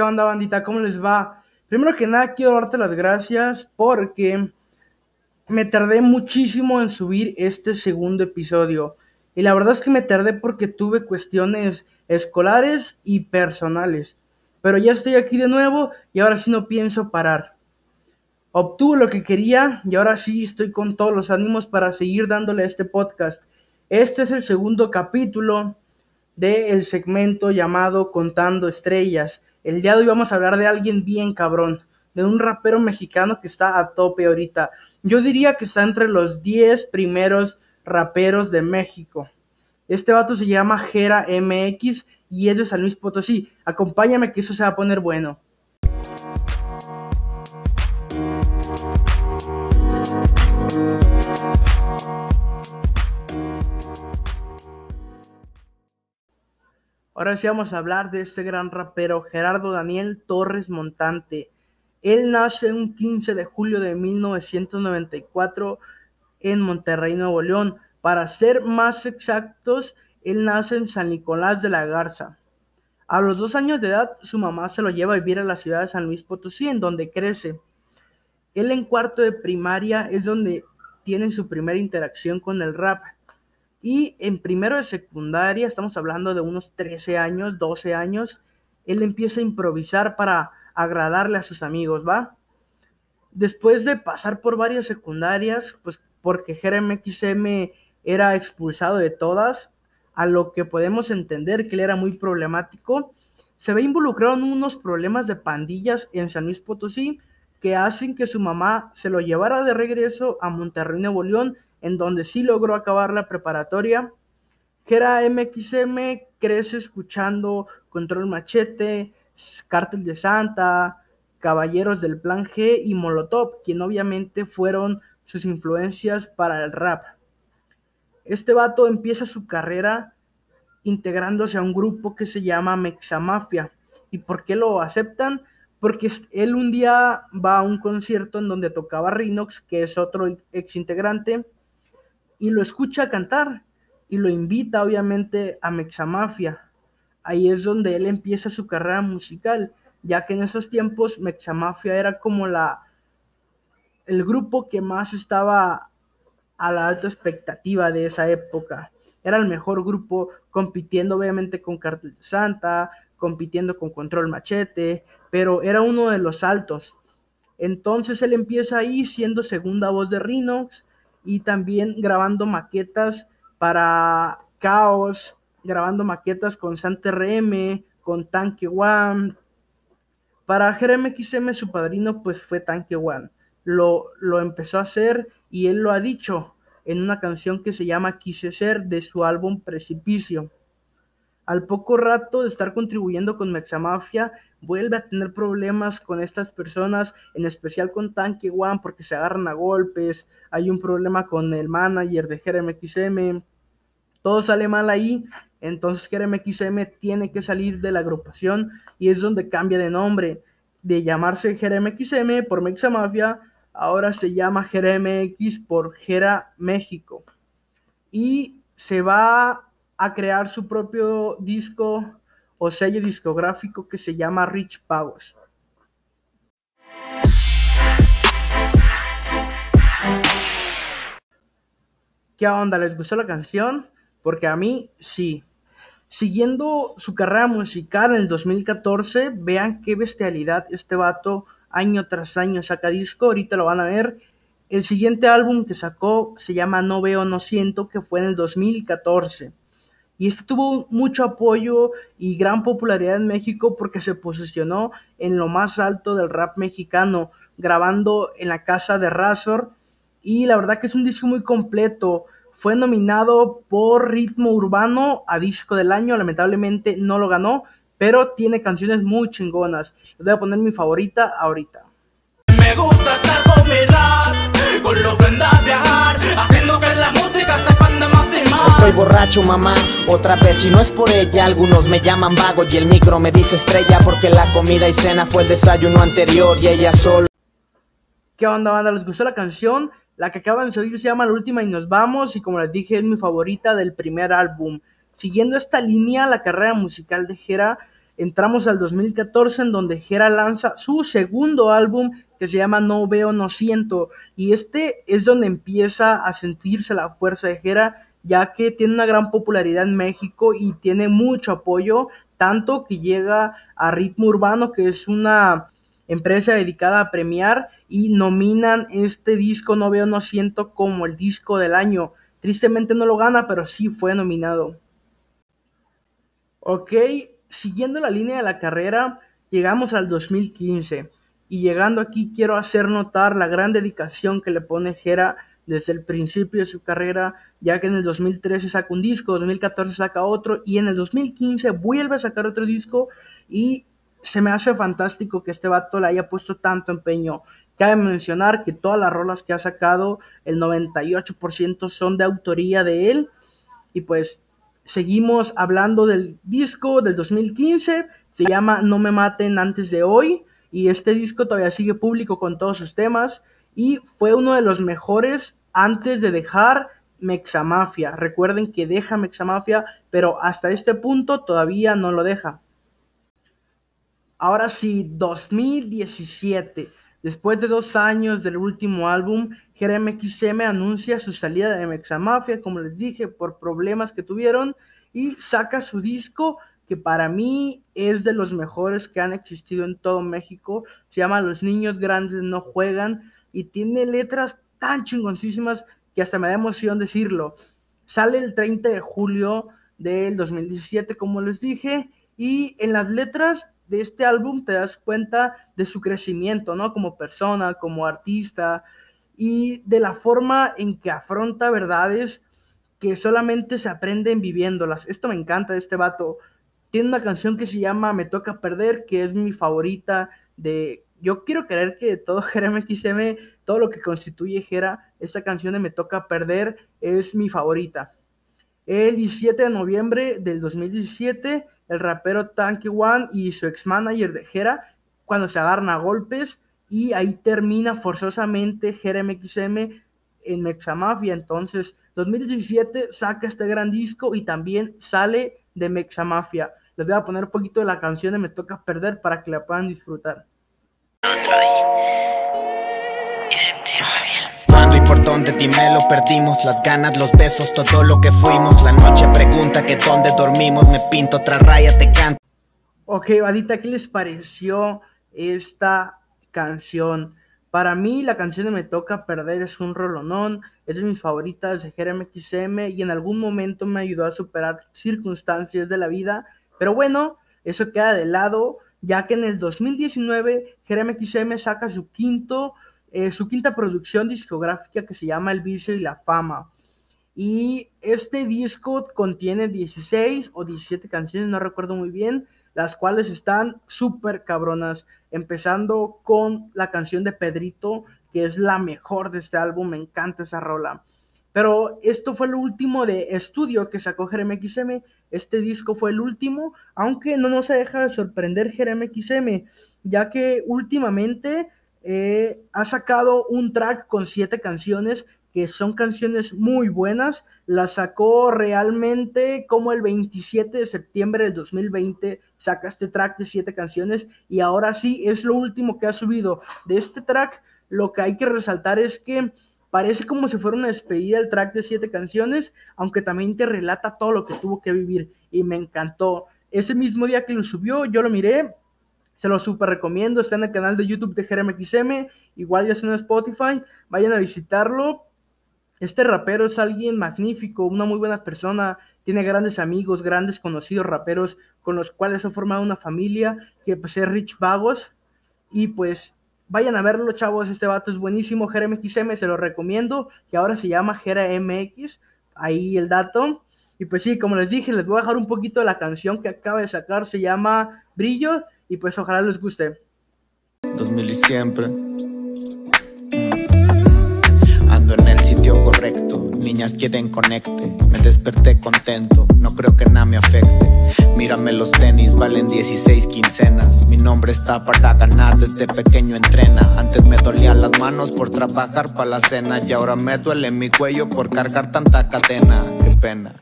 ¿Qué onda, bandita? ¿Cómo les va? Primero que nada, quiero darte las gracias porque me tardé muchísimo en subir este segundo episodio. Y la verdad es que me tardé porque tuve cuestiones escolares y personales. Pero ya estoy aquí de nuevo y ahora sí no pienso parar. Obtuve lo que quería y ahora sí estoy con todos los ánimos para seguir dándole a este podcast. Este es el segundo capítulo del segmento llamado Contando Estrellas. El día de hoy vamos a hablar de alguien bien cabrón, de un rapero mexicano que está a tope ahorita. Yo diría que está entre los 10 primeros raperos de México. Este vato se llama Jera MX y es de San Luis Potosí. Acompáñame que eso se va a poner bueno. Ahora sí vamos a hablar de este gran rapero Gerardo Daniel Torres Montante. Él nace un 15 de julio de 1994 en Monterrey, Nuevo León. Para ser más exactos, él nace en San Nicolás de la Garza. A los dos años de edad, su mamá se lo lleva a vivir a la ciudad de San Luis Potosí, en donde crece. Él en cuarto de primaria es donde tiene su primera interacción con el rap. Y en primero de secundaria, estamos hablando de unos 13 años, 12 años, él empieza a improvisar para agradarle a sus amigos, ¿va? Después de pasar por varias secundarias, pues porque Jeremy XM era expulsado de todas, a lo que podemos entender que él era muy problemático, se ve involucrado en unos problemas de pandillas en San Luis Potosí que hacen que su mamá se lo llevara de regreso a Monterrey, Nuevo León, en donde sí logró acabar la preparatoria. Gera MXM crece escuchando Control Machete, Cártel de Santa, Caballeros del Plan G y Molotov, quien obviamente fueron sus influencias para el rap. Este vato empieza su carrera integrándose a un grupo que se llama Mexamafia. ¿Y por qué lo aceptan? Porque él un día va a un concierto en donde tocaba Rinox, que es otro ex integrante, y lo escucha cantar y lo invita obviamente a Mexamafia. Ahí es donde él empieza su carrera musical, ya que en esos tiempos Mexamafia era como la el grupo que más estaba a la alta expectativa de esa época. Era el mejor grupo compitiendo obviamente con Cartel Santa, compitiendo con Control Machete, pero era uno de los altos. Entonces él empieza ahí siendo segunda voz de Rinox y también grabando maquetas para Chaos, grabando maquetas con Santa RM, con Tanque One. Para Jeremy XM, su padrino, pues fue Tanque One. Lo, lo empezó a hacer y él lo ha dicho en una canción que se llama Quise Ser de su álbum Precipicio. Al poco rato de estar contribuyendo con Mexamafia, vuelve a tener problemas con estas personas, en especial con Tanque One, porque se agarran a golpes, hay un problema con el manager de Jeremy XM, todo sale mal ahí, entonces Jeremy XM tiene que salir de la agrupación y es donde cambia de nombre, de llamarse Jeremy XM por Mexa Mafia, ahora se llama Jeremy X por Gera México. Y se va a crear su propio disco o sello discográfico que se llama Rich Powers. ¿Qué onda? ¿Les gustó la canción? Porque a mí sí. Siguiendo su carrera musical en el 2014, vean qué bestialidad este vato año tras año saca disco, ahorita lo van a ver. El siguiente álbum que sacó se llama No Veo, No Siento, que fue en el 2014 y este tuvo mucho apoyo y gran popularidad en México porque se posicionó en lo más alto del rap mexicano, grabando en la casa de Razor y la verdad que es un disco muy completo. Fue nominado por Ritmo Urbano a Disco del Año, lamentablemente no lo ganó, pero tiene canciones muy chingonas. Les voy a poner mi favorita ahorita. Me gusta estar con mi con lo viajar, haciendo que la música se borracho, mamá, otra vez. Si no es por ella, algunos me llaman vago y el micro me dice estrella porque la comida y cena fue el desayuno anterior y ella solo. ¿Qué onda, banda? ¿Les gustó la canción? La que acaban de oír se llama La Última y Nos Vamos y como les dije es mi favorita del primer álbum. Siguiendo esta línea, la carrera musical de Jera entramos al 2014 en donde Jera lanza su segundo álbum que se llama No Veo, No Siento. Y este es donde empieza a sentirse la fuerza de Jera, ya que tiene una gran popularidad en México y tiene mucho apoyo, tanto que llega a Ritmo Urbano, que es una empresa dedicada a premiar y nominan este disco No Veo, No Siento como el disco del año. Tristemente no lo gana, pero sí fue nominado. Ok, siguiendo la línea de la carrera, llegamos al 2015. Y llegando aquí quiero hacer notar la gran dedicación que le pone Jera desde el principio de su carrera, ya que en el 2013 saca un disco, 2014 saca otro y en el 2015 vuelve a sacar otro disco y se me hace fantástico que este vato le haya puesto tanto empeño. Cabe mencionar que todas las rolas que ha sacado, el 98% son de autoría de él y pues seguimos hablando del disco del 2015, se llama No me maten antes de hoy y este disco todavía sigue público con todos sus temas y fue uno de los mejores antes de dejar Mexamafia. Recuerden que deja Mexamafia, pero hasta este punto todavía no lo deja. Ahora sí, 2017. Después de dos años del último álbum, Jeremy XM anuncia su salida de Mexamafia, como les dije, por problemas que tuvieron, y saca su disco que para mí es de los mejores que han existido en todo México. Se llama Los niños grandes no juegan y tiene letras tan chingoncísimas que hasta me da emoción decirlo. Sale el 30 de julio del 2017, como les dije, y en las letras de este álbum te das cuenta de su crecimiento, ¿no? Como persona, como artista, y de la forma en que afronta verdades que solamente se aprenden viviéndolas. Esto me encanta de este vato tiene una canción que se llama Me Toca Perder, que es mi favorita de... Yo quiero creer que todo Jeremy XM, todo lo que constituye Jera, esta canción de Me Toca Perder es mi favorita. El 17 de noviembre del 2017, el rapero Tanky One y su ex manager de Jera, cuando se agarran a golpes, y ahí termina forzosamente Jeremy XM en Mexamafia. Entonces, 2017 saca este gran disco y también sale de Mexamafia. Les voy a poner un poquito de la canción de Me Toca Perder para que la puedan disfrutar. Por dónde dime lo perdimos Las ganas, los besos, todo lo que fuimos. La noche pregunta que dónde dormimos Me pinto otra raya, te canto. Ok, Vadita, ¿qué les pareció esta canción? Para mí la canción de Me Toca Perder es un rolonón, es de mis favoritas de Jeremy XM y en algún momento me ayudó a superar circunstancias de la vida. Pero bueno, eso queda de lado, ya que en el 2019 Jeremy XM saca su quinto, eh, su quinta producción discográfica que se llama El vicio y la fama. Y este disco contiene 16 o 17 canciones, no recuerdo muy bien, las cuales están súper cabronas, empezando con la canción de Pedrito, que es la mejor de este álbum, me encanta esa rola. Pero esto fue lo último de estudio que sacó Jeremy XM este disco fue el último, aunque no nos deja de sorprender Jeremy XM, ya que últimamente eh, ha sacado un track con siete canciones que son canciones muy buenas. La sacó realmente como el 27 de septiembre del 2020. Saca este track de siete canciones y ahora sí es lo último que ha subido. De este track, lo que hay que resaltar es que Parece como si fuera una despedida el track de siete canciones, aunque también te relata todo lo que tuvo que vivir y me encantó. Ese mismo día que lo subió, yo lo miré, se lo super recomiendo, está en el canal de YouTube de Jeremy XM, igual ya está en Spotify, vayan a visitarlo. Este rapero es alguien magnífico, una muy buena persona, tiene grandes amigos, grandes conocidos raperos con los cuales ha formado una familia que pues es Rich Vagos y pues Vayan a verlo, chavos. Este vato es buenísimo. Jeremy XM se lo recomiendo. Que ahora se llama Jera MX. Ahí el dato. Y pues sí, como les dije, les voy a dejar un poquito de la canción que acaba de sacar. Se llama Brillo. Y pues ojalá les guste. 2000 y siempre. Ando en el sitio correcto. Niñas quieren conecte. Me desperté contento. No creo que nada me afecte. Mírame los tenis, valen 16 quincenas. Mi nombre está para ganar, desde pequeño entrena. Antes me dolían las manos por trabajar para la cena. Y ahora me duele mi cuello por cargar tanta cadena. Qué pena.